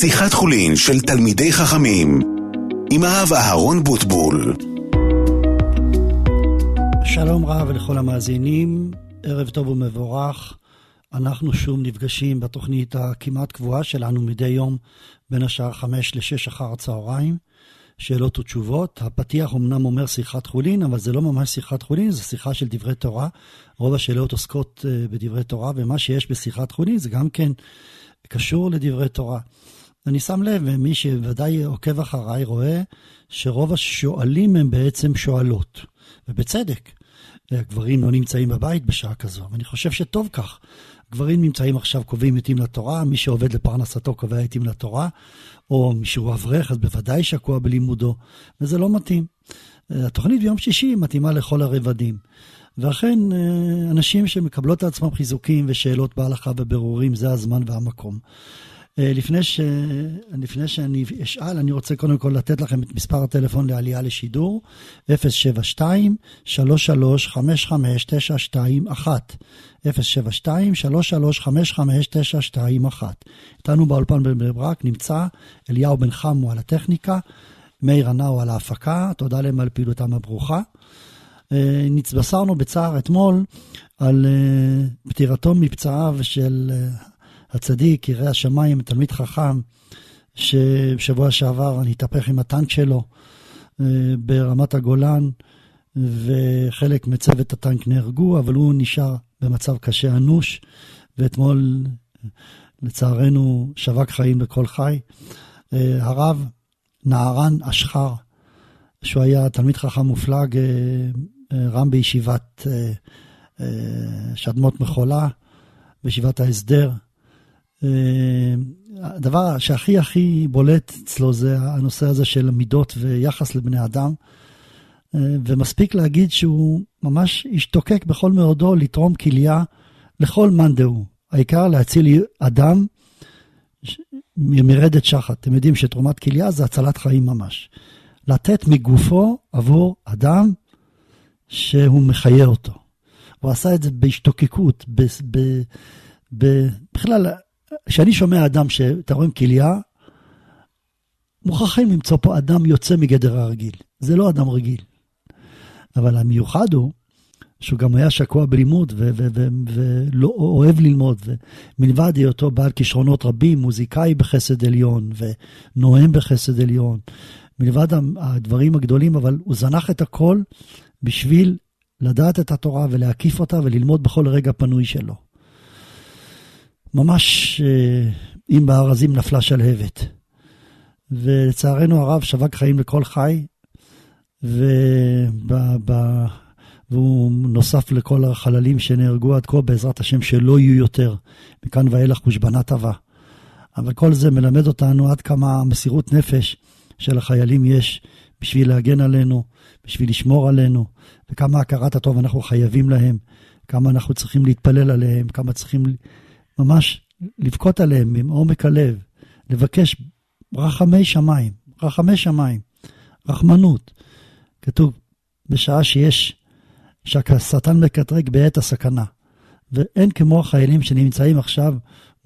שיחת חולין של תלמידי חכמים עם הרב אהרון בוטבול. שלום רב לכל המאזינים, ערב טוב ומבורך. אנחנו שוב נפגשים בתוכנית הכמעט קבועה שלנו מדי יום בין השעה 5 ל-6 אחר הצהריים. שאלות ותשובות. הפתיח אמנם אומר שיחת חולין, אבל זה לא ממש שיחת חולין, זה שיחה של דברי תורה. רוב השאלות עוסקות uh, בדברי תורה, ומה שיש בשיחת חולין זה גם כן קשור לדברי תורה. אני שם לב, ומי שוודאי עוקב אחריי רואה שרוב השואלים הם בעצם שואלות, ובצדק. הגברים לא נמצאים בבית בשעה כזו, ואני חושב שטוב כך. גברים נמצאים עכשיו, קובעים עתים לתורה, מי שעובד לפרנסתו קובע עתים לתורה, או מי שהוא אברך, אז בוודאי שקוע בלימודו, וזה לא מתאים. התוכנית ביום שישי מתאימה לכל הרבדים. ואכן, אנשים שמקבלות לעצמם חיזוקים ושאלות בהלכה וברורים, זה הזמן והמקום. אה, לפני, ש... לפני שאני אשאל, אני רוצה קודם כל לתת לכם את מספר הטלפון לעלייה לשידור, 072-33-55-921. 072-33-55-921. איתנו באולפן בבני ברק נמצא אליהו בן חמו על הטכניקה, מאיר הנאו על ההפקה, תודה להם על פעילותם הברוכה. אה, נתבשרנו בצער אתמול על אה, פטירתו מפצעיו של הצדיק, ירא השמיים, תלמיד חכם, שבשבוע שעבר אני התהפך עם הטנק שלו אה, ברמת הגולן, וחלק מצוות הטנק נהרגו, אבל הוא נשאר במצב קשה אנוש, ואתמול, לצערנו, שווק חיים בכל חי. אה, הרב נערן אשחר, שהוא היה תלמיד חכם מופלג, אה, רם בישיבת שדמות מחולה, בישיבת ההסדר, הדבר שהכי הכי בולט אצלו זה הנושא הזה של מידות ויחס לבני אדם. אה, ומספיק להגיד שהוא ממש השתוקק בכל מאודו לתרום כליה לכל מאן דהוא. העיקר להציל אדם מרדת שחת. אתם יודעים שתרומת כליה זה הצלת חיים ממש. לתת מגופו עבור אדם שהוא מחיה אותו. הוא עשה את זה בהשתוקקות, ב, ב, ב, בכלל כשאני שומע אדם שתורם כליה, מוכרחים למצוא פה אדם יוצא מגדר הרגיל. זה לא אדם רגיל. אבל המיוחד הוא שהוא גם היה שקוע בלימוד ולא אוהב ללמוד, ומלבד היותו בעל כישרונות רבים, מוזיקאי בחסד עליון ונואם בחסד עליון, מלבד הדברים הגדולים, אבל הוא זנח את הכל בשביל לדעת את התורה ולהקיף אותה וללמוד בכל רגע פנוי שלו. ממש אה, אם בארזים נפלה שלהבת. ולצערנו הרב שווק חיים לכל חי, וב, ב, והוא נוסף לכל החללים שנהרגו עד כה, בעזרת השם שלא יהיו יותר, מכאן ואילך חושבנה טובה. אבל כל זה מלמד אותנו עד כמה מסירות נפש של החיילים יש בשביל להגן עלינו, בשביל לשמור עלינו, וכמה הכרת הטוב אנחנו חייבים להם, כמה אנחנו צריכים להתפלל עליהם, כמה צריכים ממש לבכות עליהם מעומק הלב, לבקש רחמי שמיים, רחמי שמיים, רחמנות. כתוב, בשעה שיש, שהשטן מקטרג בעת הסכנה. ואין כמו החיילים שנמצאים עכשיו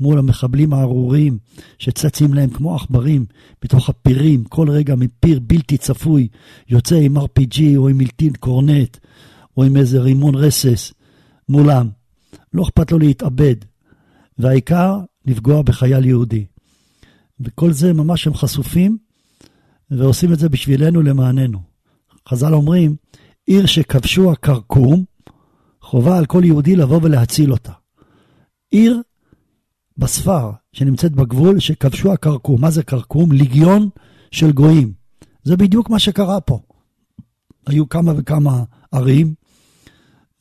מול המחבלים הארורים, שצצים להם כמו עכברים בתוך הפירים, כל רגע מפיר בלתי צפוי, יוצא עם RPG או עם מילטין קורנט, או עם איזה רימון רסס מולם. לא אכפת לו להתאבד, והעיקר לפגוע בחייל יהודי. וכל זה ממש הם חשופים, ועושים את זה בשבילנו למעננו. חז"ל אומרים, עיר שכבשו הכרכום, חובה על כל יהודי לבוא ולהציל אותה. עיר בספר שנמצאת בגבול שכבשו הכרכום. מה זה כרכום? ליגיון של גויים. זה בדיוק מה שקרה פה. היו כמה וכמה ערים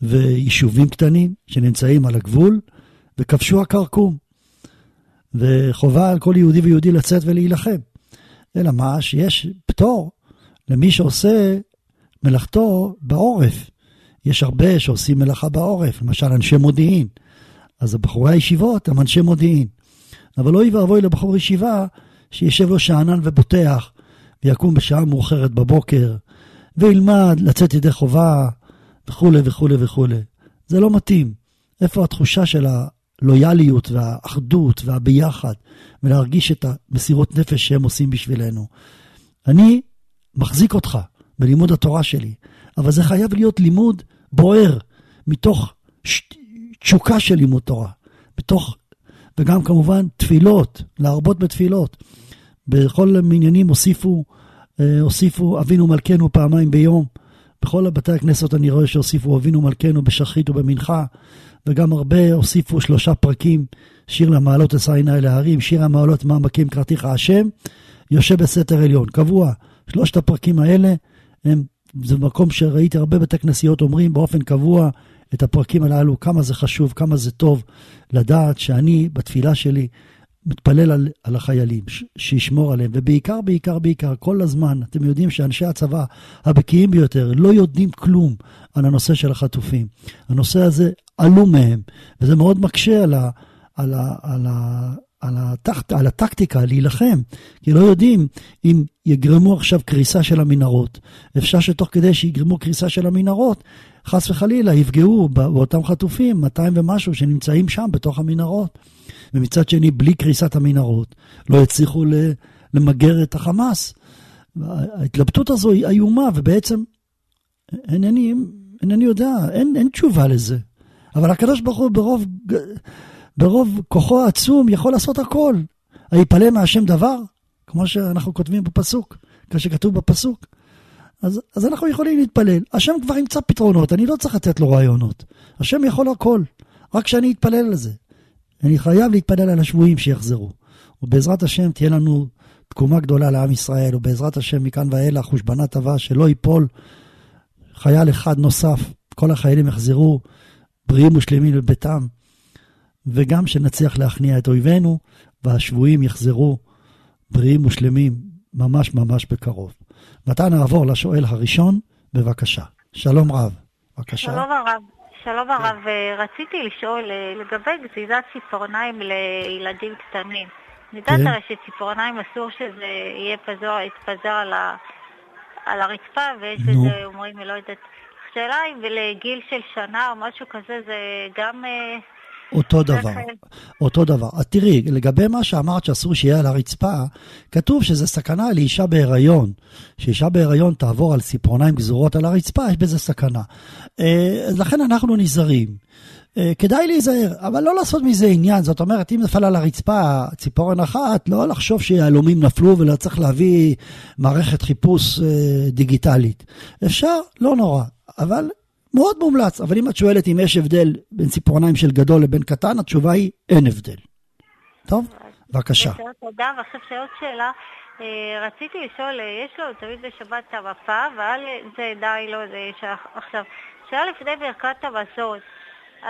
ויישובים קטנים שנמצאים על הגבול, וכבשו הכרכום. וחובה על כל יהודי ויהודי לצאת ולהילחם. אלא מה? שיש פטור למי שעושה מלאכתו בעורף. יש הרבה שעושים מלאכה בעורף, למשל אנשי מודיעין. אז בחורי הישיבות הם אנשי מודיעין. אבל אוי ואבוי לבחור ישיבה שישב לו שאנן ובוטח, ויקום בשעה מאוחרת בבוקר, וילמד לצאת ידי חובה, וכולי וכולי וכולי. זה לא מתאים. איפה התחושה של הלויאליות והאחדות והביחד, ולהרגיש את המסירות נפש שהם עושים בשבילנו. אני מחזיק אותך בלימוד התורה שלי, אבל זה חייב להיות לימוד בוער, מתוך תשוקה של לימוד תורה, בתוך, וגם כמובן תפילות, להרבות בתפילות. בכל המניינים הוסיפו, אה, הוסיפו אבינו מלכנו פעמיים ביום. בכל בתי הכנסת אני רואה שהוסיפו אבינו מלכנו בשחרית ובמנחה, וגם הרבה הוסיפו שלושה פרקים, שיר למעלות אשא עיני להרים, שיר המעלות מעמקים קראתיך השם, יושב בסתר עליון, קבוע. שלושת הפרקים האלה, הם, זה מקום שראיתי הרבה בתי כנסיות אומרים באופן קבוע את הפרקים הללו, כמה זה חשוב, כמה זה טוב לדעת שאני בתפילה שלי מתפלל על, על החיילים, ש, שישמור עליהם, ובעיקר, בעיקר, בעיקר, כל הזמן, אתם יודעים שאנשי הצבא הבקיאים ביותר לא יודעים כלום על הנושא של החטופים. הנושא הזה עלום מהם, וזה מאוד מקשה על, ה, על, ה, על, ה, על, הטק, על הטקטיקה להילחם, כי לא יודעים אם יגרמו עכשיו קריסה של המנהרות. אפשר שתוך כדי שיגרמו קריסה של המנהרות, חס וחלילה יפגעו באותם חטופים, 200 ומשהו שנמצאים שם בתוך המנהרות. ומצד שני, בלי קריסת המנהרות, לא הצליחו למגר את החמאס. ההתלבטות הזו היא איומה, ובעצם אינני, אינני יודע, אין, אין תשובה לזה. אבל הקדוש ברוך הוא ברוב, ברוב כוחו העצום יכול לעשות הכל. היפלא מהשם דבר, כמו שאנחנו כותבים בפסוק, כשכתוב בפסוק. אז, אז אנחנו יכולים להתפלל. השם כבר ימצא פתרונות, אני לא צריך לתת לו רעיונות. השם יכול הכל, רק שאני אתפלל על זה. אני חייב להתפלל על השבויים שיחזרו. ובעזרת השם תהיה לנו תקומה גדולה לעם ישראל, ובעזרת השם מכאן ואילך חושבנה טובה, שלא ייפול חייל אחד נוסף, כל החיילים יחזרו בריאים ושלמים לביתם, וגם שנצליח להכניע את אויבינו, והשבויים יחזרו בריאים ושלמים ממש ממש בקרוב. ועתה נעבור לשואל הראשון, בבקשה. שלום רב. בבקשה. שלום הרב. שלום הרב, כן. רציתי לשאול אה, לגבי גזיזת ציפורניים לילדים קטנים. אני יודעת כן. הרי שציפורניים אסור שזה יהיה פזור, יתפזר על, ה, על הרצפה, ויש בזה, אומרים, לא יודעת. השאלה אם לגיל של שנה או משהו כזה זה גם... אה, אותו דבר, אותו דבר. אז תראי, לגבי מה שאמרת שאסור שיהיה על הרצפה, כתוב שזה סכנה לאישה בהיריון. שאישה בהיריון תעבור על ציפורניים גזורות על הרצפה, יש בזה סכנה. אה, אז לכן אנחנו נזהרים. אה, כדאי להיזהר, אבל לא לעשות מזה עניין. זאת אומרת, אם נפל על הרצפה ציפורן אחת, לא לחשוב שיהלומים נפלו ולא צריך להביא מערכת חיפוש אה, דיגיטלית. אפשר, לא נורא. אבל מאוד מומלץ, אבל אם את שואלת אם יש הבדל בין ציפורניים של גדול לבין קטן, התשובה היא אין הבדל. טוב? בבקשה. תודה, ועכשיו שעוד שאלה. אה, רציתי לשאול, אה, יש לו תמיד בשבת את המפה, ועל זה די לו, זה יש עכשיו. שאלה לפני ברכת המזון,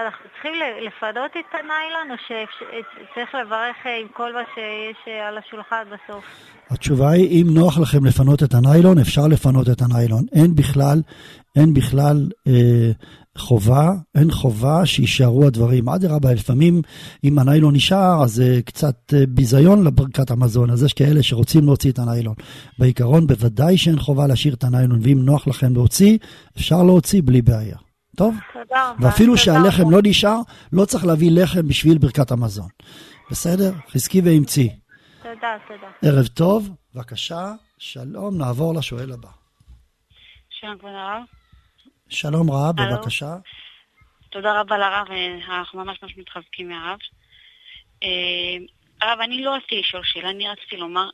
אנחנו צריכים לפנות את הניילון, או שצריך לברך אה, עם כל מה שיש על השולחן בסוף? התשובה היא, אם נוח לכם לפנות את הניילון, אפשר לפנות את הניילון. אין בכלל, אין בכלל אה, חובה, אין חובה שיישארו הדברים. אדרבה, לפעמים אם הניילון נשאר, אז זה קצת אה, ביזיון לברכת המזון, אז יש כאלה שרוצים להוציא את הניילון. בעיקרון, בוודאי שאין חובה להשאיר את הניילון, ואם נוח לכם להוציא, אפשר להוציא בלי בעיה. טוב? תודה רבה. ואפילו שהלחם לא נשאר, לא צריך להביא לחם בשביל ברכת המזון. בסדר? חזקי ואמצי. תודה, תודה. ערב טוב, בבקשה, שלום, נעבור לשואל הבא. שלום, כבוד הרב. שלום רב, בבקשה. תודה רבה לרב, אנחנו ממש ממש מתחזקים מהרב. אה, הרב, אני לא רציתי לשאול שאלה, אני רציתי לומר,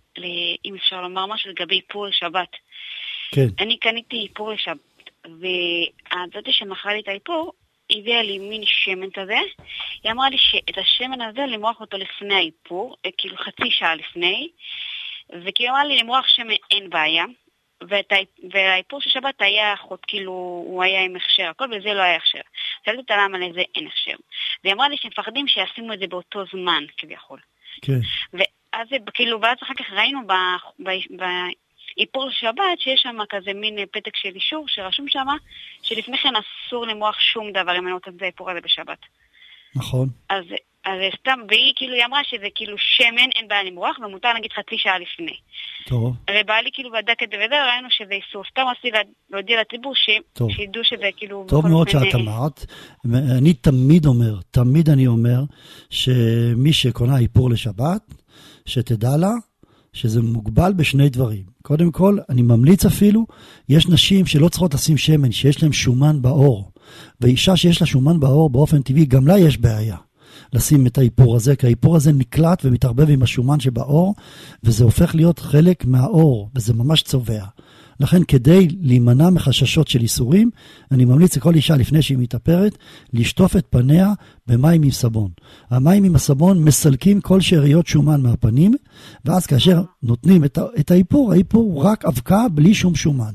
אם אפשר לומר משהו לגבי איפור לשבת. כן. אני קניתי איפור לשבת, והזאתי שמכרה לי את האיפור, הביאה לי מין שמן כזה, היא אמרה לי שאת השמן הזה למרוח אותו לפני האיפור, אה, כאילו חצי שעה לפני, וכאילו אמרה לי למרוח שמן אין בעיה, והאיפור של שבת היה אחות, כאילו, הוא היה עם הכשר, הכל, וזה לא היה הכשר. שאלתי אותה למה לזה אין הכשר. והיא אמרה לי שמפחדים שישימו את זה באותו זמן, כביכול. כן. ואז כאילו, ואז אחר כך ראינו באיפור שבת שיש שם כזה מין פתק של אישור שרשום שם, שלפני כן אסור למרוח שום דבר אם אני רוצה את האיפור הזה בשבת. נכון. אז אז סתם, והיא כאילו, היא אמרה שזה כאילו שמן, אין בעיה למרוח, ומותר נגיד חצי שעה לפני. טוב. ובעלי כאילו בדק את זה וזה, ראינו שזה איסור. סתם רציתי להודיע לציבור ש... שידעו שזה כאילו... טוב מאוד שאת אה, אמרת. אני תמיד אומר, תמיד אני אומר, שמי שקונה איפור לשבת, שתדע לה שזה מוגבל בשני דברים. קודם כל, אני ממליץ אפילו, יש נשים שלא צריכות לשים שמן, שיש להן שומן בעור. ואישה שיש לה שומן בעור באופן טבעי, גם לה יש בעיה. לשים את האיפור הזה, כי האיפור הזה נקלט ומתערבב עם השומן שבעור, וזה הופך להיות חלק מהעור, וזה ממש צובע. לכן כדי להימנע מחששות של איסורים, אני ממליץ לכל אישה לפני שהיא מתאפרת, לשטוף את פניה במים עם סבון. המים עם הסבון מסלקים כל שאריות שומן מהפנים, ואז כאשר נותנים את, את האיפור, האיפור הוא רק אבקה בלי שום שומן.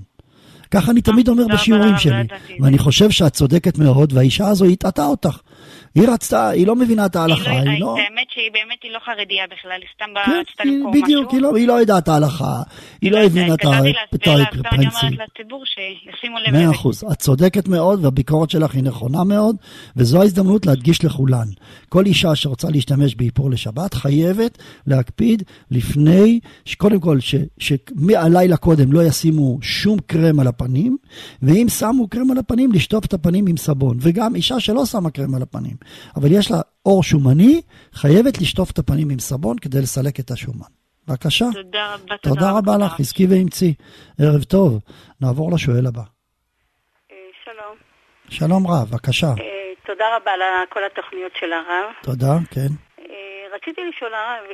ככה אני תמיד אומר לא, בשיעורים שלי, זה. ואני חושב שאת צודקת מאוד, והאישה הזו הטעתה אותך. היא רצתה, היא לא מבינה את ההלכה, היא היא לא... לא... האמת שהיא באמת היא לא חרדיה בכלל, היא סתם כן, רצתה היא- למכור בדיוק, משהו. היא לא- היא לא יודעת ההלכה, היא לא הבינה את כתבתי לה, ה- את סטלה, סתם אני הפרינציפ. אומרת לציבור שישימו לב מאה. אחוז. את צודקת מאוד, והביקורת שלך היא נכונה מאוד, וזו ההזדמנות להדגיש לכולן. כל אישה שרוצה להשתמש באיפור לשבת, חייבת להקפיד לפני, קודם כל, שמהלילה קודם לא ישימו שום קרם על הפנים, ואם שמו קרם על הפנים, לשטוף את הפנים עם סבון. וגם אישה שלא שמה קרם על הפנים, אבל יש לה עור שומני, חייבת לשטוף את הפנים עם סבון כדי לסלק את השומן. בבקשה. תודה רבה, תודה רבה לך, חזקי ואמצי. ערב טוב. נעבור לשואל הבא. אה, שלום. שלום רב, בבקשה. אה, תודה רבה על כל התוכניות של הרב. תודה, כן. אה, רציתי לשאול הרב,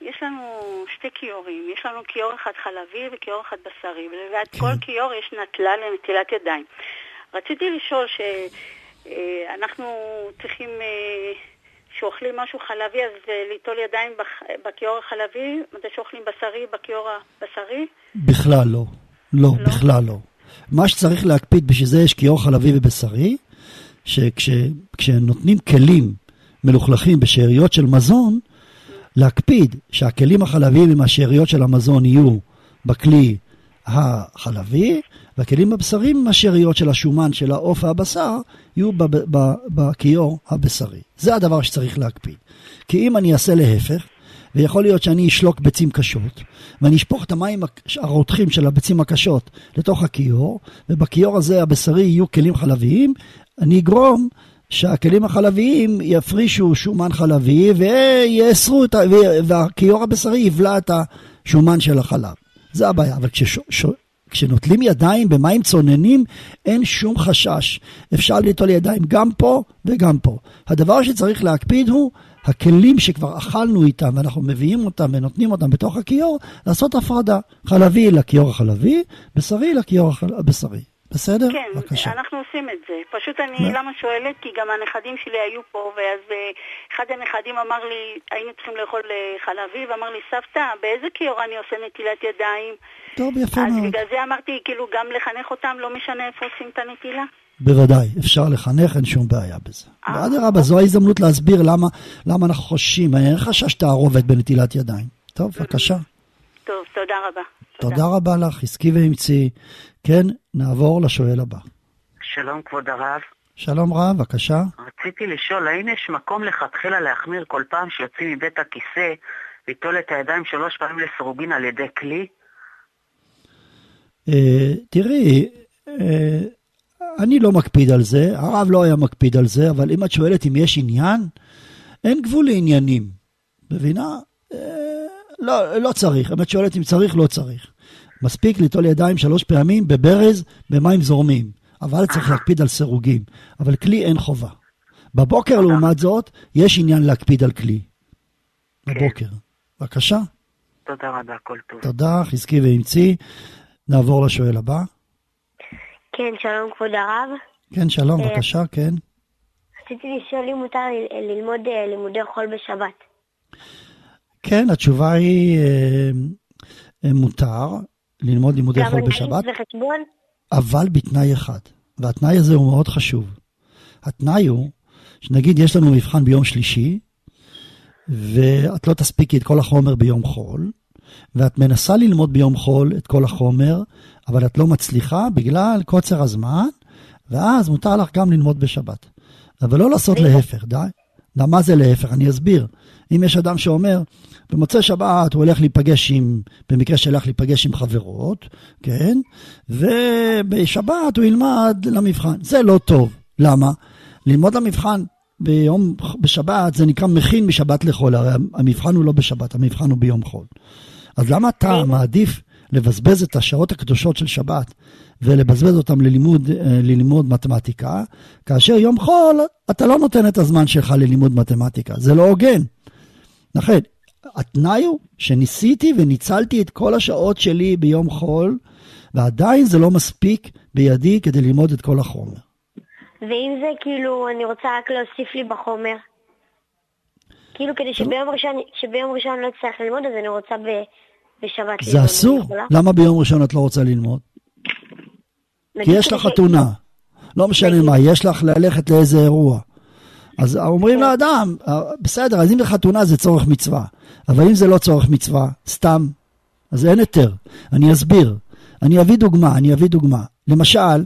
יש לנו שתי כיורים, יש לנו כיור אחד חלבי וכיור אחד בשרי, וליד כן. כל כיור יש נטלה לנטילת ידיים. רציתי לשאול שאנחנו צריכים, אה, שאוכלים משהו חלבי, אז אה, ליטול ידיים בכיור החלבי, מתי שאוכלים בשרי, בכיור הבשרי? בכלל לא. לא, בכלל לא. מה שצריך להקפיד, בשביל זה יש כיור חלבי ובשרי, שכשנותנים כלים מלוכלכים בשאריות של מזון, להקפיד שהכלים החלביים עם השאריות של המזון יהיו בכלי החלבי, והכלים הבשריים השאריות של השומן של העוף והבשר יהיו בכיור הבשרי. זה הדבר שצריך להקפיד. כי אם אני אעשה להפך, ויכול להיות שאני אשלוק ביצים קשות, ואני אשפוך את המים הרותחים של הביצים הקשות לתוך הכיור, ובכיור הזה הבשרי יהיו כלים חלביים, אני אגרום שהכלים החלביים יפרישו שומן חלבי ויאסרו את ה... והכיור הבשרי יבלע את השומן של החלב. זה הבעיה. אבל כשש... ש... כשנוטלים ידיים במים צוננים, אין שום חשש. אפשר ליטול ידיים גם פה וגם פה. הדבר שצריך להקפיד הוא הכלים שכבר אכלנו איתם ואנחנו מביאים אותם ונותנים אותם בתוך הכיור, לעשות הפרדה. חלבי לכיור החלבי, בשרי לכיור הבשרי. בסדר? כן, בבקשה. אנחנו עושים את זה. פשוט אני, מה? למה שואלת? כי גם הנכדים שלי היו פה, ואז אה, אחד הנכדים אמר לי, היינו צריכים לאכול אה, חלבי, ואמר לי, סבתא, באיזה כיור אני עושה נטילת ידיים? טוב, יפה אז מאוד. בגלל זה אמרתי, כאילו, גם לחנך אותם, לא משנה איפה עושים את הנטילה? בוודאי, אפשר לחנך, אין שום בעיה בזה. אה. ואדרבה, זו ההזדמנות להסביר למה, למה אנחנו חוששים, אין חשש תערובת בנטילת ידיים. טוב, בבקשה. טוב, תודה רבה. תודה רבה לך, חזקי ואמצי. כן, נעבור לשואל הבא. שלום כבוד הרב, שלום רב, בבקשה. רציתי לשאול האם יש מקום לכתחילה להחמיר כל פעם שיוצאים מבית הכיסא ליטול את הידיים שלוש פעמים לסירוגין על ידי כלי? אה, תראי, אה, אני לא מקפיד על זה, הרב לא היה מקפיד על זה, אבל אם את שואלת אם יש עניין, אין גבול לעניינים. מבינה? אה, לא, לא צריך. אם את שואלת אם צריך, לא צריך. מספיק ליטול ידיים שלוש פעמים בברז, במים זורמים. אבל צריך להקפיד על סירוגים. אבל כלי אין חובה. בבוקר, לעומת זאת, יש עניין להקפיד על כלי. בבוקר. בבקשה. תודה רבה, כל טוב. תודה, חזקי ואמצי. נעבור לשואל הבא. כן, שלום כבוד הרב. כן, שלום, אה, בבקשה, כן. רציתי לשאול אם מותר ל- ללמוד אה, לימודי חול בשבת. כן, התשובה היא אה, אה, מותר ללמוד לימודי חול בשבת? אבל בתנאי אחד, והתנאי הזה הוא מאוד חשוב. התנאי הוא, שנגיד יש לנו מבחן ביום שלישי, ואת לא תספיקי את כל החומר ביום חול, ואת מנסה ללמוד ביום חול את כל החומר, אבל את לא מצליחה בגלל קוצר הזמן, ואז מותר לך גם ללמוד בשבת. אבל לא לעשות להפך, די. מה זה להפך? אני אסביר. אם יש אדם שאומר, במוצאי שבת הוא הולך להיפגש עם, במקרה שהלך להיפגש עם חברות, כן? ובשבת הוא ילמד למבחן. זה לא טוב. למה? ללמוד למבחן ביום, בשבת זה נקרא מכין משבת לחול, הרי המבחן הוא לא בשבת, המבחן הוא ביום חול. אז למה אתה מעדיף לבזבז את השעות הקדושות של שבת ולבזבז אותם ללימוד, אה, ללימוד מתמטיקה, כאשר יום חול אתה לא נותן את הזמן שלך ללימוד מתמטיקה, זה לא הוגן. לכן, התנאי הוא שניסיתי וניצלתי את כל השעות שלי ביום חול, ועדיין זה לא מספיק בידי כדי ללמוד את כל החומר. ואם זה כאילו, אני רוצה רק להוסיף לי בחומר. כאילו כדי שביום ראשון, שביום ראשון לא אצטרך ללמוד, אז אני רוצה ב, בשבת ללמוד. זה אסור. למה ביום ראשון את לא רוצה ללמוד? כי יש לך חתונה. לא משנה מה, יש לך ללכת לאיזה אירוע. אז אומרים כן. לאדם, בסדר, אז אם זה חתונה זה צורך מצווה. אבל אם זה לא צורך מצווה, סתם, אז אין היתר. אני אסביר. אני אביא דוגמה, אני אביא דוגמה. למשל,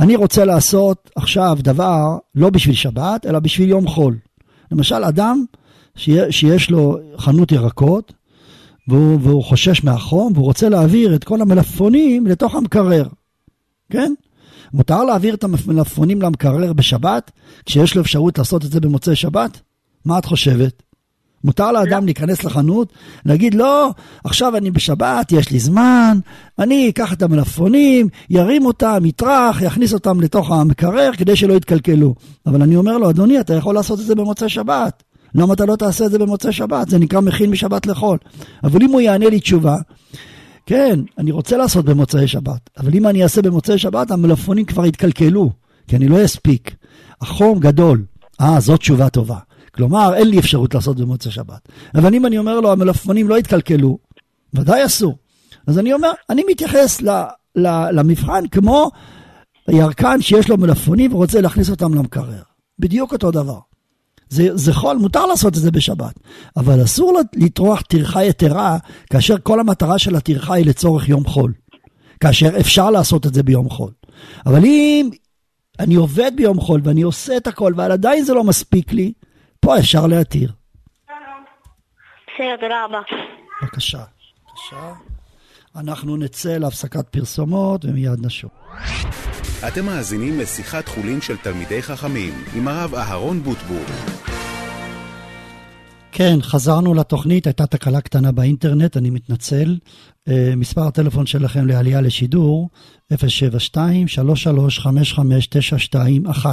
אני רוצה לעשות עכשיו דבר לא בשביל שבת, אלא בשביל יום חול. למשל, אדם שיש לו חנות ירקות, והוא, והוא חושש מהחום, והוא רוצה להעביר את כל המלפפונים לתוך המקרר, כן? מותר להעביר את המלפפונים למקרר בשבת, כשיש לו אפשרות לעשות את זה במוצאי שבת? מה את חושבת? מותר לאדם לא. להיכנס לחנות, להגיד, לא, עכשיו אני בשבת, יש לי זמן, אני אקח את המלפפונים, ירים אותם, יטרח, יכניס אותם לתוך המקרר כדי שלא יתקלקלו. אבל אני אומר לו, אדוני, אתה יכול לעשות את זה במוצאי שבת. למה אתה לא תעשה את זה במוצאי שבת? זה נקרא מכין משבת לחול. אבל אם הוא יענה לי תשובה, כן, אני רוצה לעשות במוצאי שבת, אבל אם אני אעשה במוצאי שבת, המלפפונים כבר יתקלקלו, כי אני לא אספיק. החום גדול. אה, זאת תשובה טובה. כלומר, אין לי אפשרות לעשות במוצאי שבת. אבל אם אני אומר לו, המלפפונים לא יתקלקלו, ודאי אסור. אז אני אומר, אני מתייחס ל, ל, למבחן כמו ירקן שיש לו מלפפונים ורוצה להכניס אותם למקרר. בדיוק אותו דבר. זה, זה חול, מותר לעשות את זה בשבת, אבל אסור לטרוח טרחה יתרה כאשר כל המטרה של הטרחה היא לצורך יום חול. כאשר אפשר לעשות את זה ביום חול. אבל אם אני עובד ביום חול ואני עושה את הכל, אבל עדיין זה לא מספיק לי, פה אפשר להתיר. בסדר, תודה רבה. בבקשה. בבקשה. אנחנו נצא להפסקת פרסומות ומיד נשוב. אתם מאזינים לשיחת חולין של תלמידי חכמים עם הרב אהרון בוטבור. כן, חזרנו לתוכנית, הייתה תקלה קטנה באינטרנט, אני מתנצל. אה, מספר הטלפון שלכם לעלייה לשידור, 072-3355-921.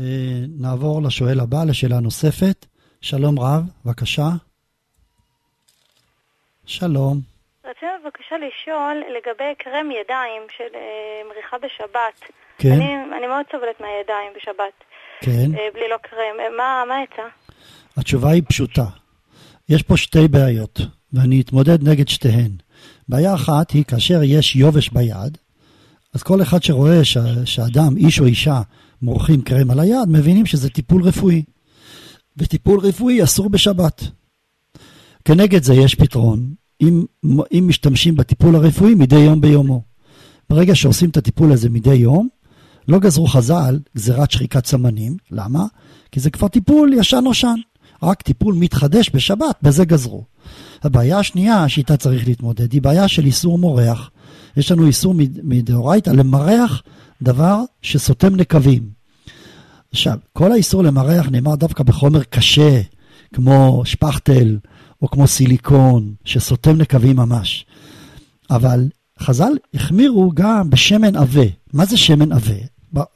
אה, נעבור לשואל הבא, לשאלה נוספת. שלום רב, בבקשה. שלום. רציתי בבקשה לשאול לגבי קרם ידיים של אה, מריחה בשבת. כן. אני, אני מאוד סובלת מהידיים בשבת. כן. אה, בלי לא קרם. מה, מה העצה? התשובה היא פשוטה. יש פה שתי בעיות, ואני אתמודד נגד שתיהן. בעיה אחת היא כאשר יש יובש ביד, אז כל אחד שרואה ש... שאדם, איש או אישה, מורחים קרם על היד, מבינים שזה טיפול רפואי. וטיפול רפואי אסור בשבת. כנגד זה יש פתרון, אם, אם משתמשים בטיפול הרפואי מדי יום ביומו. ברגע שעושים את הטיפול הזה מדי יום, לא גזרו חז"ל גזירת שחיקת סמנים. למה? כי זה כבר טיפול ישן נושן. רק טיפול מתחדש בשבת, בזה גזרו. הבעיה השנייה שאיתה צריך להתמודד היא בעיה של איסור מורח. יש לנו איסור מדאורייתא למרח דבר שסותם נקבים. עכשיו, כל האיסור למרח נאמר דווקא בחומר קשה, כמו שפכטל או כמו סיליקון, שסותם נקבים ממש. אבל חז"ל החמירו גם בשמן עבה. מה זה שמן עבה?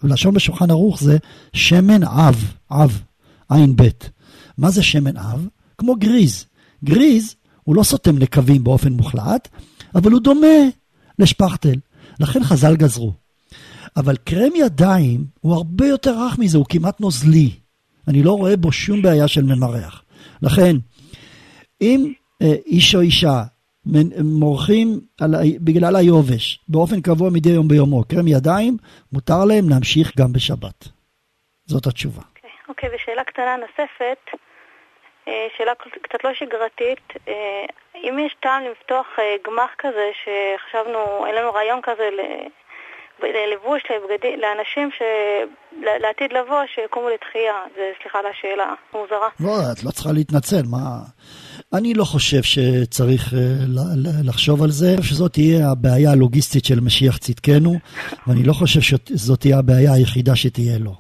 בלשון בשולחן ערוך זה שמן עב, עב, עין בית. מה זה שמן אב? כמו גריז. גריז הוא לא סותם נקבים באופן מוחלט, אבל הוא דומה לשפכטל. לכן חז"ל גזרו. אבל קרם ידיים הוא הרבה יותר רך מזה, הוא כמעט נוזלי. אני לא רואה בו שום בעיה של ממרח. לכן, אם אה, איש או אישה מורחים על, בגלל היובש באופן קבוע מדי יום ביומו, קרם ידיים, מותר להם להמשיך גם בשבת. זאת התשובה. אוקיי, okay, okay, ושאלה קטנה נוספת. אה, שאלה קצת לא שגרתית, אה, אם יש טעם לפתוח גמח כזה, שחשבנו, אין לנו רעיון כזה ללבוש לבגדי, לאנשים ש... לעתיד לבוא שיקומו לתחייה. זה, סליחה על השאלה המוזרה. לא, את לא צריכה להתנצל, מה... אני לא חושב שצריך uh, לחשוב על זה, שזאת תהיה הבעיה הלוגיסטית של משיח צדקנו, ואני לא חושב שזאת תהיה הבעיה היחידה שתהיה לו.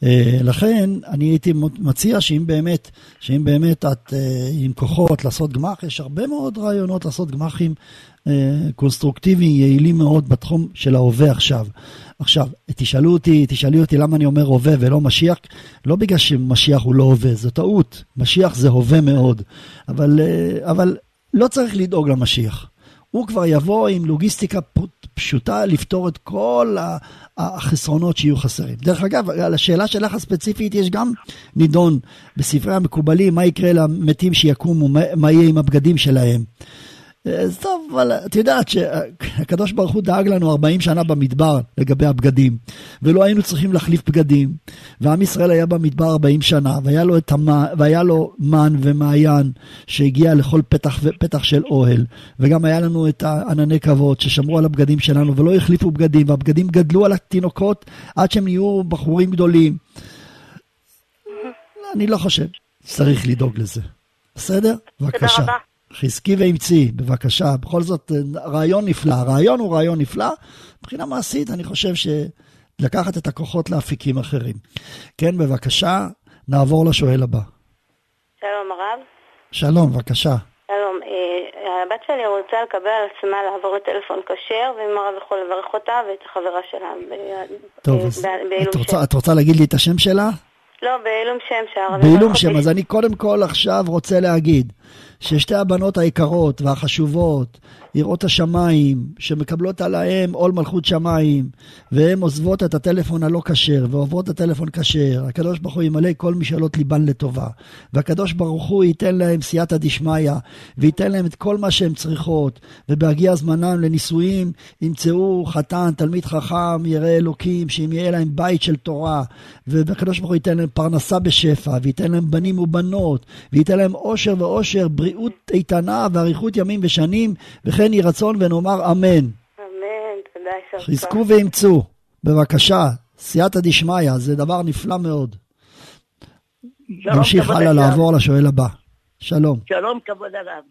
Uh, לכן אני הייתי מציע שאם באמת, שאם באמת את uh, עם כוחות לעשות גמח, יש הרבה מאוד רעיונות לעשות גמחים קונסטרוקטיביים, יעילים מאוד בתחום של ההווה עכשיו. עכשיו, תשאלו אותי, תשאלי אותי למה אני אומר הווה ולא משיח, לא בגלל שמשיח הוא לא הווה, זו טעות. משיח זה הווה מאוד, אבל, אבל לא צריך לדאוג למשיח. הוא כבר יבוא עם לוגיסטיקה פשוטה לפתור את כל החסרונות שיהיו חסרים. דרך אגב, על השאלה שלך הספציפית יש גם נידון בספרי המקובלים, מה יקרה למתים שיקומו, מה יהיה עם הבגדים שלהם. אז טוב, אבל את יודעת שהקדוש ברוך הוא דאג לנו 40 שנה במדבר לגבי הבגדים, ולא היינו צריכים להחליף בגדים, ועם ישראל היה במדבר 40 שנה, והיה לו, את המ... והיה לו מן ומעיין שהגיע לכל פתח, פתח של אוהל, וגם היה לנו את הענני כבוד ששמרו על הבגדים שלנו ולא החליפו בגדים, והבגדים גדלו על התינוקות עד שהם נהיו בחורים גדולים. אני לא חושב שצריך לדאוג לזה. בסדר? בבקשה. תודה רבה. חזקי ואמצי, בבקשה. בכל זאת, רעיון נפלא. הרעיון הוא רעיון נפלא. מבחינה מעשית, אני חושב שלקחת את הכוחות לאפיקים אחרים. כן, בבקשה, נעבור לשואל הבא. שלום, הרב. שלום, בבקשה. שלום, אה, הבת שלי רוצה לקבל על עצמה לעבור לטלפון כשר, ואם הרב יכול לברך אותה ואת החברה שלה טוב, אז את רוצה, את רוצה להגיד לי את השם שלה? לא, בעילום שם שהרב... בעילום שם, אז אני קודם כל עכשיו רוצה להגיד ששתי הבנות היקרות והחשובות, יראות השמיים, שמקבלות עליהם עול מלכות שמיים, והן עוזבות את הטלפון הלא כשר, ועוברות את הטלפון כשר, הקדוש ברוך הוא ימלא כל משאלות ליבן לטובה. והקדוש ברוך הוא ייתן להם סייעתא דשמיא, וייתן להם את כל מה שהן צריכות, ובהגיע זמנם לנישואים ימצאו חתן, תלמיד חכם, ירא אלוקים, שאם יהיה להם בית של תורה, והקדוש ברוך הוא ייתן להם פרנסה בשפע, וייתן להם בנים ובנות, וייתן להם עושר ועושר, בריאות איתנה ואריכות ימים ושנים, וכן יהי רצון ונאמר אמן. אמן, תודה, יישר חזקו ואמצו, בבקשה, סייעתא דשמיא, זה דבר נפלא מאוד. נמשיך הלאה לעבור לשואל הבא. שלום. שלום, כבוד הרב.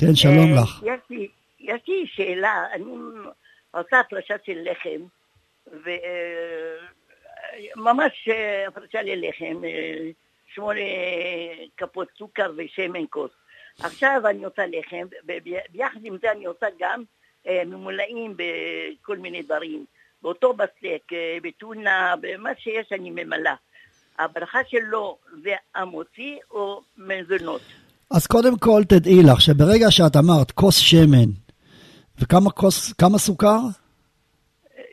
כן, שלום אה, לך. יש לי שאלה, אני עושה הפרשה של לחם, וממש אה, הפרשה ללחם, אה, שמונה כפות סוכר ושמן כוס. עכשיו אני עושה לחם, וביחד עם זה אני עושה גם אה, ממולאים בכל מיני דברים. באותו בסק, אה, בטונה, במה שיש אני ממלאה. הברכה שלו זה המוציא או מזונות? אז קודם כל תדעי לך שברגע שאת אמרת כוס שמן, וכמה כוס, כמה סוכר?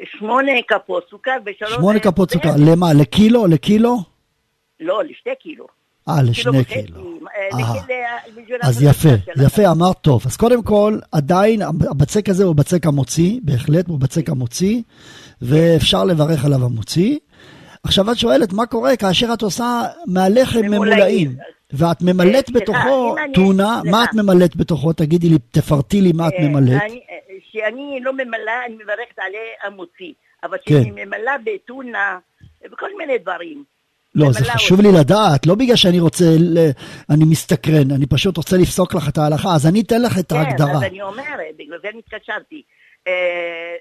שמונה כפות סוכר ושלוש... שמונה כפות סוכר, למה? לקילו? לקילו? לא, לשתי קילו. אה, לשני קילו. אז יפה, יפה, אמרת טוב. אז קודם כל, עדיין הבצק הזה הוא בצק המוציא, בהחלט הוא בצק המוציא, ואפשר לברך עליו המוציא. עכשיו את שואלת, מה קורה כאשר את עושה מהלחם ממולאים, ואת ממלאת בתוכו טונה, מה את ממלאת בתוכו? תגידי לי, תפרטי לי מה את אה, ממלאת. כשאני לא ממלאה, אני מברכת עליה המוציא. אבל כן. כשאני ממלאה בטונה, בכל מיני דברים. לא, זה חשוב לי לדעת, לא בגלל שאני רוצה, אני מסתקרן, אני פשוט רוצה לפסוק לך את ההלכה, אז אני אתן לך את ההגדרה. כן, אז אני אומרת, בגלל זה נתקשרתי. אה,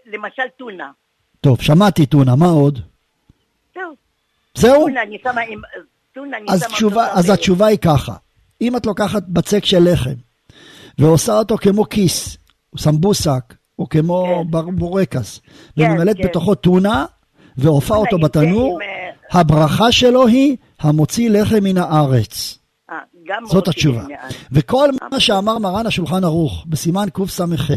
למשל טונה. טוב, שמעתי טונה, מה עוד? זהו. זהו? טונה, אני שמה עם... טונה, אני שמה... תשובה, אז התשובה היא ככה, אם את לוקחת בצק של לחם, ועושה אותו כמו כיס, סמבוסק, או כמו כן. בורקס, כן, וממלאת כן. בתוכו טונה, ועופה אותו בתנור, אה, הברכה שלו היא המוציא לחם מן הארץ. אה, זאת התשובה. וכל מה שאמר מרן השולחן ערוך בסימן קס"ח,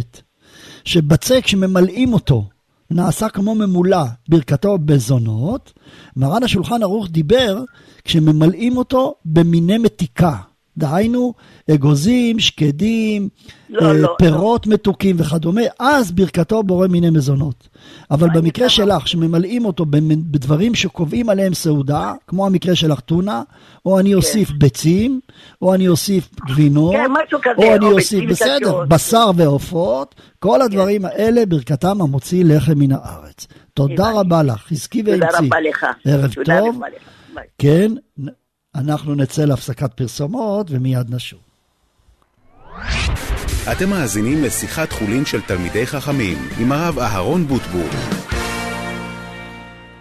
שבצק שממלאים אותו נעשה כמו ממולא ברכתו בזונות, מרן השולחן ערוך דיבר כשממלאים אותו במיני מתיקה. דהיינו אגוזים, שקדים, לא, אה, לא, פירות לא. מתוקים וכדומה, אז ברכתו בורא מיני מזונות. אבל במקרה שלך, שממלאים אותו בדברים שקובעים עליהם סעודה, כמו המקרה שלך טונה, או אני כן. אוסיף כן. ביצים, או אני אוסיף גבינות, כן, או או אני או אוסיף, בסדר, בשר ועופות, כל הדברים כן. האלה ברכתם המוציא לחם מן הארץ. תודה רבה לך, חזקי ואמצי. תודה רבה לך. ערב תודה טוב. כן, אנחנו נצא להפסקת פרסומות ומיד נשוב. אתם מאזינים לשיחת חולין של תלמידי חכמים עם הרב אהרון בוטבול.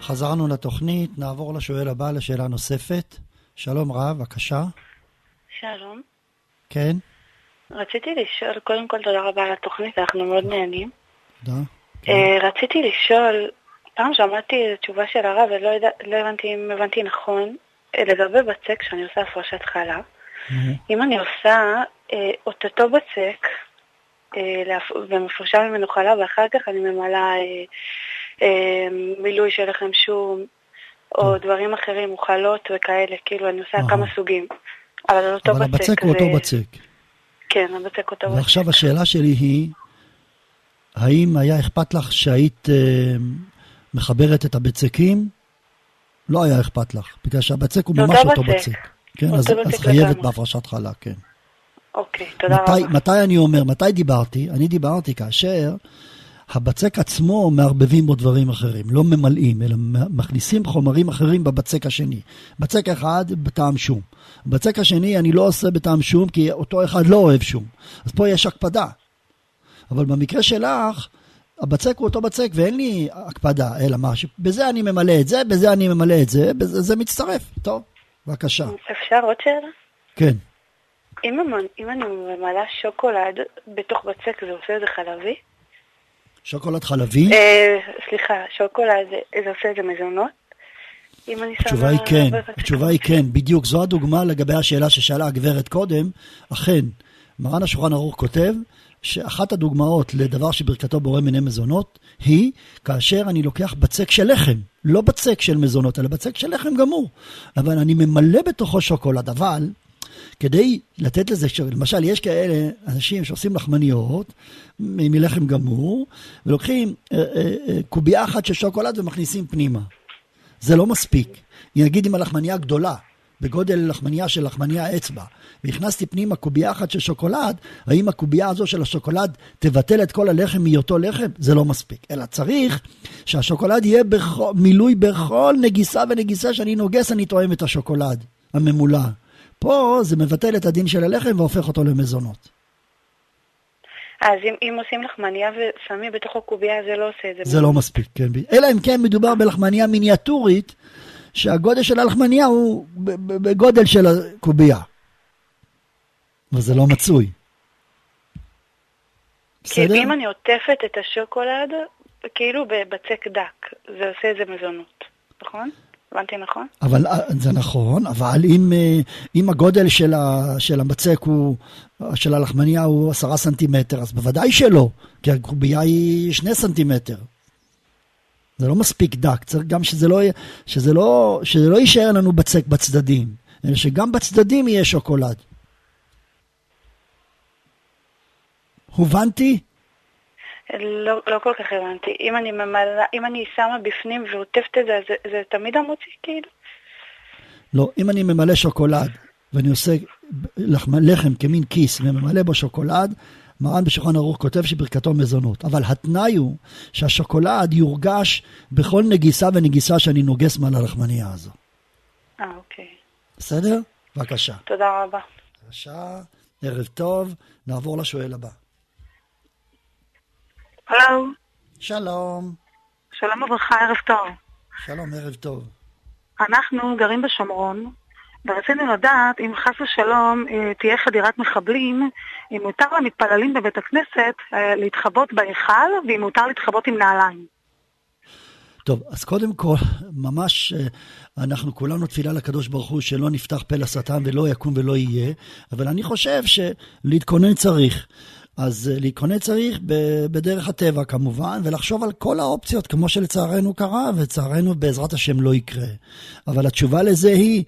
חזרנו לתוכנית, נעבור לשואל הבא לשאלה נוספת. שלום רב, בבקשה. שלום. כן, רציתי לשאול, קודם כל תודה רבה על התוכנית, אנחנו מאוד נהנים. תודה. אה, רציתי לשאול, פעם שמעתי תשובה של הרב ולא יודע, לא הבנתי אם הבנתי נכון, לגבי בצק, כשאני עושה הפרשת חלה, אם אני עושה אה, אותו בצק אה, ומפרישה ממנו חלה ואחר כך אני ממלאה אה, אה, מילוי של לחם שום או דברים אחרים, אוכלות וכאלה, כאילו אני עושה. כמה סוגים. אבל על אותו אבל בצק. הבצק הוא זה- אותו בצק. כן, הבצק אותו בצק. ועכשיו השאלה שלי היא, האם היה אכפת לך שהיית אה, מחברת את הבצקים? לא היה אכפת לך, בגלל שהבצק הוא זה ממש אותו בצק. כן, אז, אז חייבת. בהפרשת חלה, כן. אוקיי, תודה מתי, רבה. מתי אני אומר, מתי דיברתי? אני דיברתי כאשר הבצק עצמו מערבבים בו דברים אחרים, לא ממלאים, אלא מכניסים חומרים אחרים בבצק השני. בצק אחד בטעם שום. בצק השני אני לא עושה בטעם שום, כי אותו אחד לא אוהב שום. אז פה יש הקפדה. אבל במקרה שלך, הבצק הוא אותו בצק ואין לי הקפדה, אלא מה, בזה אני ממלא את זה, בזה אני ממלא את זה, בזה, זה מצטרף. טוב, בבקשה. אפשר עוד שאלה? כן. אם, אם אני ממלאה שוקולד בתוך בצק, זה עושה את זה חלבי? שוקולד חלבי? אה, סליחה, שוקולד, זה עושה את זה מזונות? התשובה היא כן, התשובה היא כן, בדיוק. זו הדוגמה לגבי השאלה ששאלה הגברת קודם. אכן, מרן השולחן ערוך כותב שאחת הדוגמאות לדבר שברכתו בורא מיני מזונות היא כאשר אני לוקח בצק של לחם, לא בצק של מזונות, אלא בצק של לחם גמור. אבל אני ממלא בתוכו שוקולד, אבל כדי לתת לזה, למשל, יש כאלה אנשים שעושים לחמניות מלחם גמור, ולוקחים אה, אה, אה, קובייה אחת של שוקולד ומכניסים פנימה. זה לא מספיק. נגיד אם הלחמניה גדולה, בגודל לחמניה של לחמניה אצבע, והכנסתי פנימה קובייה אחת של שוקולד, האם הקובייה הזו של השוקולד תבטל את כל הלחם מהיותו לחם? זה לא מספיק. אלא צריך שהשוקולד יהיה בכל, מילוי בכל נגיסה ונגיסה שאני נוגס, אני טועם את השוקולד הממולא. פה זה מבטל את הדין של הלחם והופך אותו למזונות. אז אם, אם עושים לחמניה ושמים בתוך הקובייה, זה לא עושה את זה. זה לא מספיק, כן. אלא אם כן מדובר בלחמניה מיניאטורית, שהגודל של הלחמניה הוא בגודל של הקובייה. וזה לא מצוי. כי בסדר? אם אני עוטפת את השוקולד, כאילו בבצק דק, זה עושה את זה מזונות, נכון? הבנתי נכון? אבל אה, זה נכון, אבל אם, אה, אם הגודל של, ה, של הבצק הוא, של הלחמניה הוא עשרה סנטימטר, אז בוודאי שלא, כי הקובייה היא שני סנטימטר. זה לא מספיק דק, צריך גם שזה לא, שזה לא, שזה לא יישאר לנו בצק בצדדים, אלא שגם בצדדים יהיה שוקולד. הובנתי? לא, לא כל כך הבנתי. אם אני ממלאה, אם אני שמה בפנים ועוטפת את זה, זה, זה תמיד המוציא כאילו? לא, אם אני ממלא שוקולד ואני עושה לחם, לחם כמין כיס וממלא בו שוקולד, מרן בשולחן ערוך כותב שברכתו מזונות. אבל התנאי הוא שהשוקולד יורגש בכל נגיסה ונגיסה שאני נוגס מעל הלחמניה הזו. אה, אוקיי. בסדר? בבקשה. תודה רבה. בבקשה, ערב טוב, נעבור לשואל הבא. הלו, שלום. שלום וברכה, ערב טוב. שלום, ערב טוב. אנחנו גרים בשומרון, ורצינו לדעת אם חס ושלום אה, תהיה חדירת מחבלים, אם מותר למתפללים בבית הכנסת אה, להתחבות בהיכל, ואם מותר להתחבות עם נעליים. טוב, אז קודם כל, ממש אה, אנחנו כולנו תפילה לקדוש ברוך הוא שלא נפתח פה לשטן ולא יקום ולא יהיה, אבל אני חושב שלהתכונן צריך. אז אה, להתכונן צריך בדרך הטבע כמובן, ולחשוב על כל האופציות, כמו שלצערנו קרה, ולצערנו בעזרת השם לא יקרה. אבל התשובה לזה היא,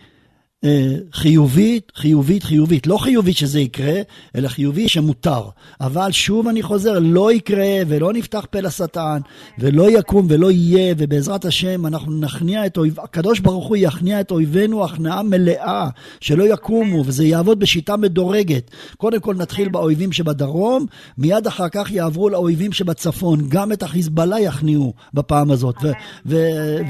חיובית, חיובית, חיובית. לא חיובית שזה יקרה, אלא חיובי שמותר. אבל שוב אני חוזר, לא יקרה ולא נפתח פה לשטן, ולא יקום ולא יהיה, ובעזרת השם אנחנו נכניע את אויב... הקדוש ברוך הוא יכניע את אויבינו הכנעה מלאה, שלא יקומו, וזה יעבוד בשיטה מדורגת. קודם כל נתחיל באויבים שבדרום, מיד אחר כך יעברו לאויבים שבצפון. גם את החיזבאללה יכניעו בפעם הזאת.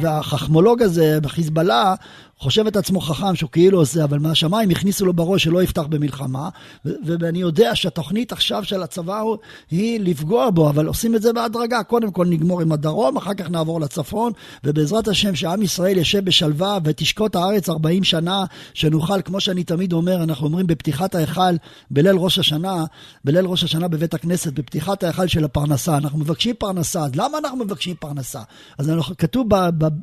והחכמולוג הזה בחיזבאללה, חושב את עצמו חכם שהוא כאילו עושה, אבל מהשמיים הכניסו לו בראש שלא יפתח במלחמה, ואני יודע שהתוכנית עכשיו של הצבא היא לפגוע בו, אבל עושים את זה בהדרגה. קודם כל נגמור עם הדרום, אחר כך נעבור לצפון, ובעזרת השם שעם ישראל ישב בשלווה ותשקוט הארץ 40 שנה, שנוכל, כמו שאני תמיד אומר, אנחנו אומרים בפתיחת ההיכל, בליל ראש השנה, בליל ראש השנה בבית הכנסת, בפתיחת ההיכל של הפרנסה, אנחנו מבקשים פרנסה. אז למה אנחנו מבקשים פרנסה? אז אנחנו, כתוב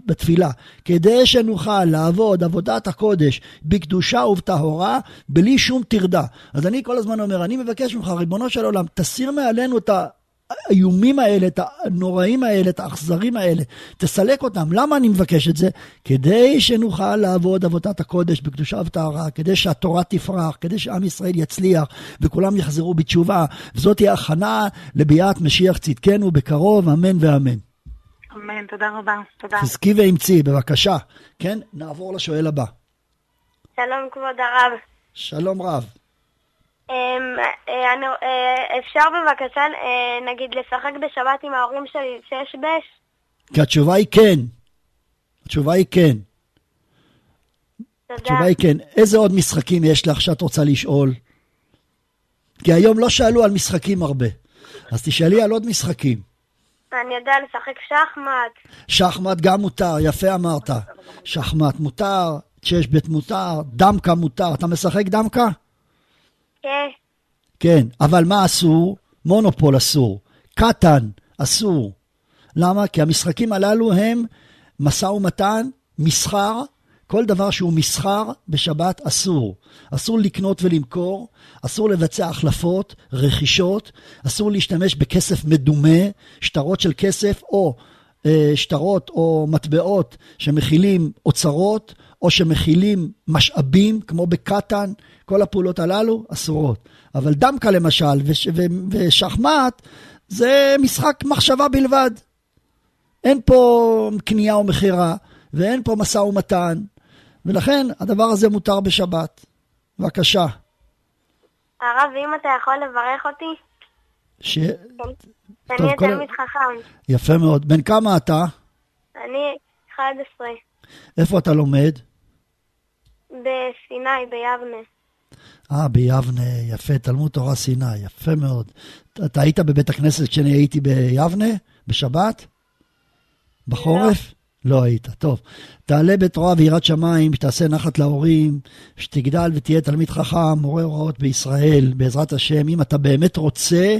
בתפילה, כדי שנוכל לעבור לעבוד עבודת הקודש בקדושה ובטהורה, בלי שום טרדה. אז אני כל הזמן אומר, אני מבקש ממך, ריבונו של עולם, תסיר מעלינו את האיומים האלה, את הנוראים האלה, את האכזרים האלה, תסלק אותם. למה אני מבקש את זה? כדי שנוכל לעבוד עבודת הקודש בקדושה וטהרה, כדי שהתורה תפרח, כדי שעם ישראל יצליח וכולם יחזרו בתשובה. וזאת תהיה הכנה לביאת משיח צדקנו בקרוב, אמן ואמן. אמן, תודה רבה. תודה. חזקי ואמצי, בבקשה. כן, נעבור לשואל הבא. שלום, כבוד הרב. שלום רב. אמ, אה, אה, אפשר בבקשה, אה, נגיד, לשחק בשבת עם ההורים שלי שש בש? כי התשובה היא כן. התשובה היא כן. תודה. התשובה היא כן. איזה עוד משחקים יש לך שאת רוצה לשאול? כי היום לא שאלו על משחקים הרבה. אז תשאלי על עוד משחקים. אני יודע לשחק שחמט. שחמט גם מותר, יפה אמרת. שחמט מותר, צ'ש בית מותר, דמקה מותר. אתה משחק דמקה? כן. כן, אבל מה אסור? מונופול אסור. קטן אסור. למה? כי המשחקים הללו הם משא ומתן, מסחר, כל דבר שהוא מסחר בשבת אסור. אסור לקנות ולמכור, אסור לבצע החלפות, רכישות, אסור להשתמש בכסף מדומה, שטרות של כסף או אה, שטרות או מטבעות שמכילים אוצרות או שמכילים משאבים כמו בקטן, כל הפעולות הללו אסורות. אבל דמקה למשל וש, ו, ושחמט זה משחק מחשבה בלבד. אין פה קנייה או מכירה ואין פה משא ומתן ולכן הדבר הזה מותר בשבת. בבקשה. הרב, אם אתה יכול לברך אותי? ש... אני אהיה תלמיד חכם. יפה מאוד. בן כמה אתה? אני 11. איפה אתה לומד? בסיני, ביבנה. אה, ביבנה, יפה, תלמוד תורה סיני, יפה מאוד. אתה היית בבית הכנסת כשאני הייתי ביבנה, בשבת? בחורף? לא היית. טוב, תעלה בתורה ויראת שמיים, שתעשה נחת להורים, שתגדל ותהיה תלמיד חכם, מורה הוראות בישראל, בעזרת השם. אם אתה באמת רוצה,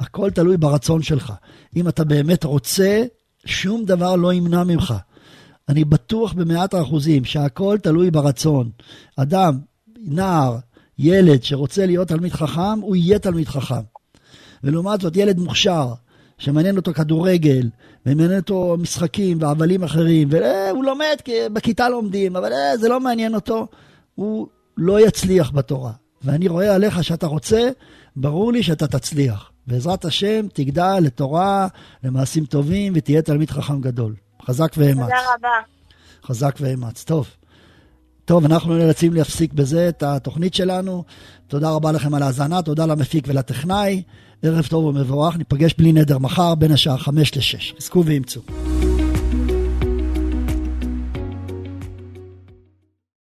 הכל תלוי ברצון שלך. אם אתה באמת רוצה, שום דבר לא ימנע ממך. אני בטוח במאת האחוזים שהכל תלוי ברצון. אדם, נער, ילד שרוצה להיות תלמיד חכם, הוא יהיה תלמיד חכם. ולעומת זאת, ילד מוכשר, שמעניין אותו כדורגל, ומעניין אותו משחקים והבלים אחרים, והוא לומד, כי בכיתה לומדים, אבל אה, זה לא מעניין אותו, הוא לא יצליח בתורה. ואני רואה עליך שאתה רוצה, ברור לי שאתה תצליח. בעזרת השם תגדל לתורה, למעשים טובים, ותהיה תלמיד חכם גדול. חזק ואמץ. תודה רבה. חזק ואמץ. טוב. טוב, אנחנו נאלצים להפסיק בזה את התוכנית שלנו. תודה רבה לכם על ההאזנה, תודה למפיק ולטכנאי. ערב טוב ומבורך, ניפגש בלי נדר מחר בין השעה 5 ל-6. חזקו ואימצו.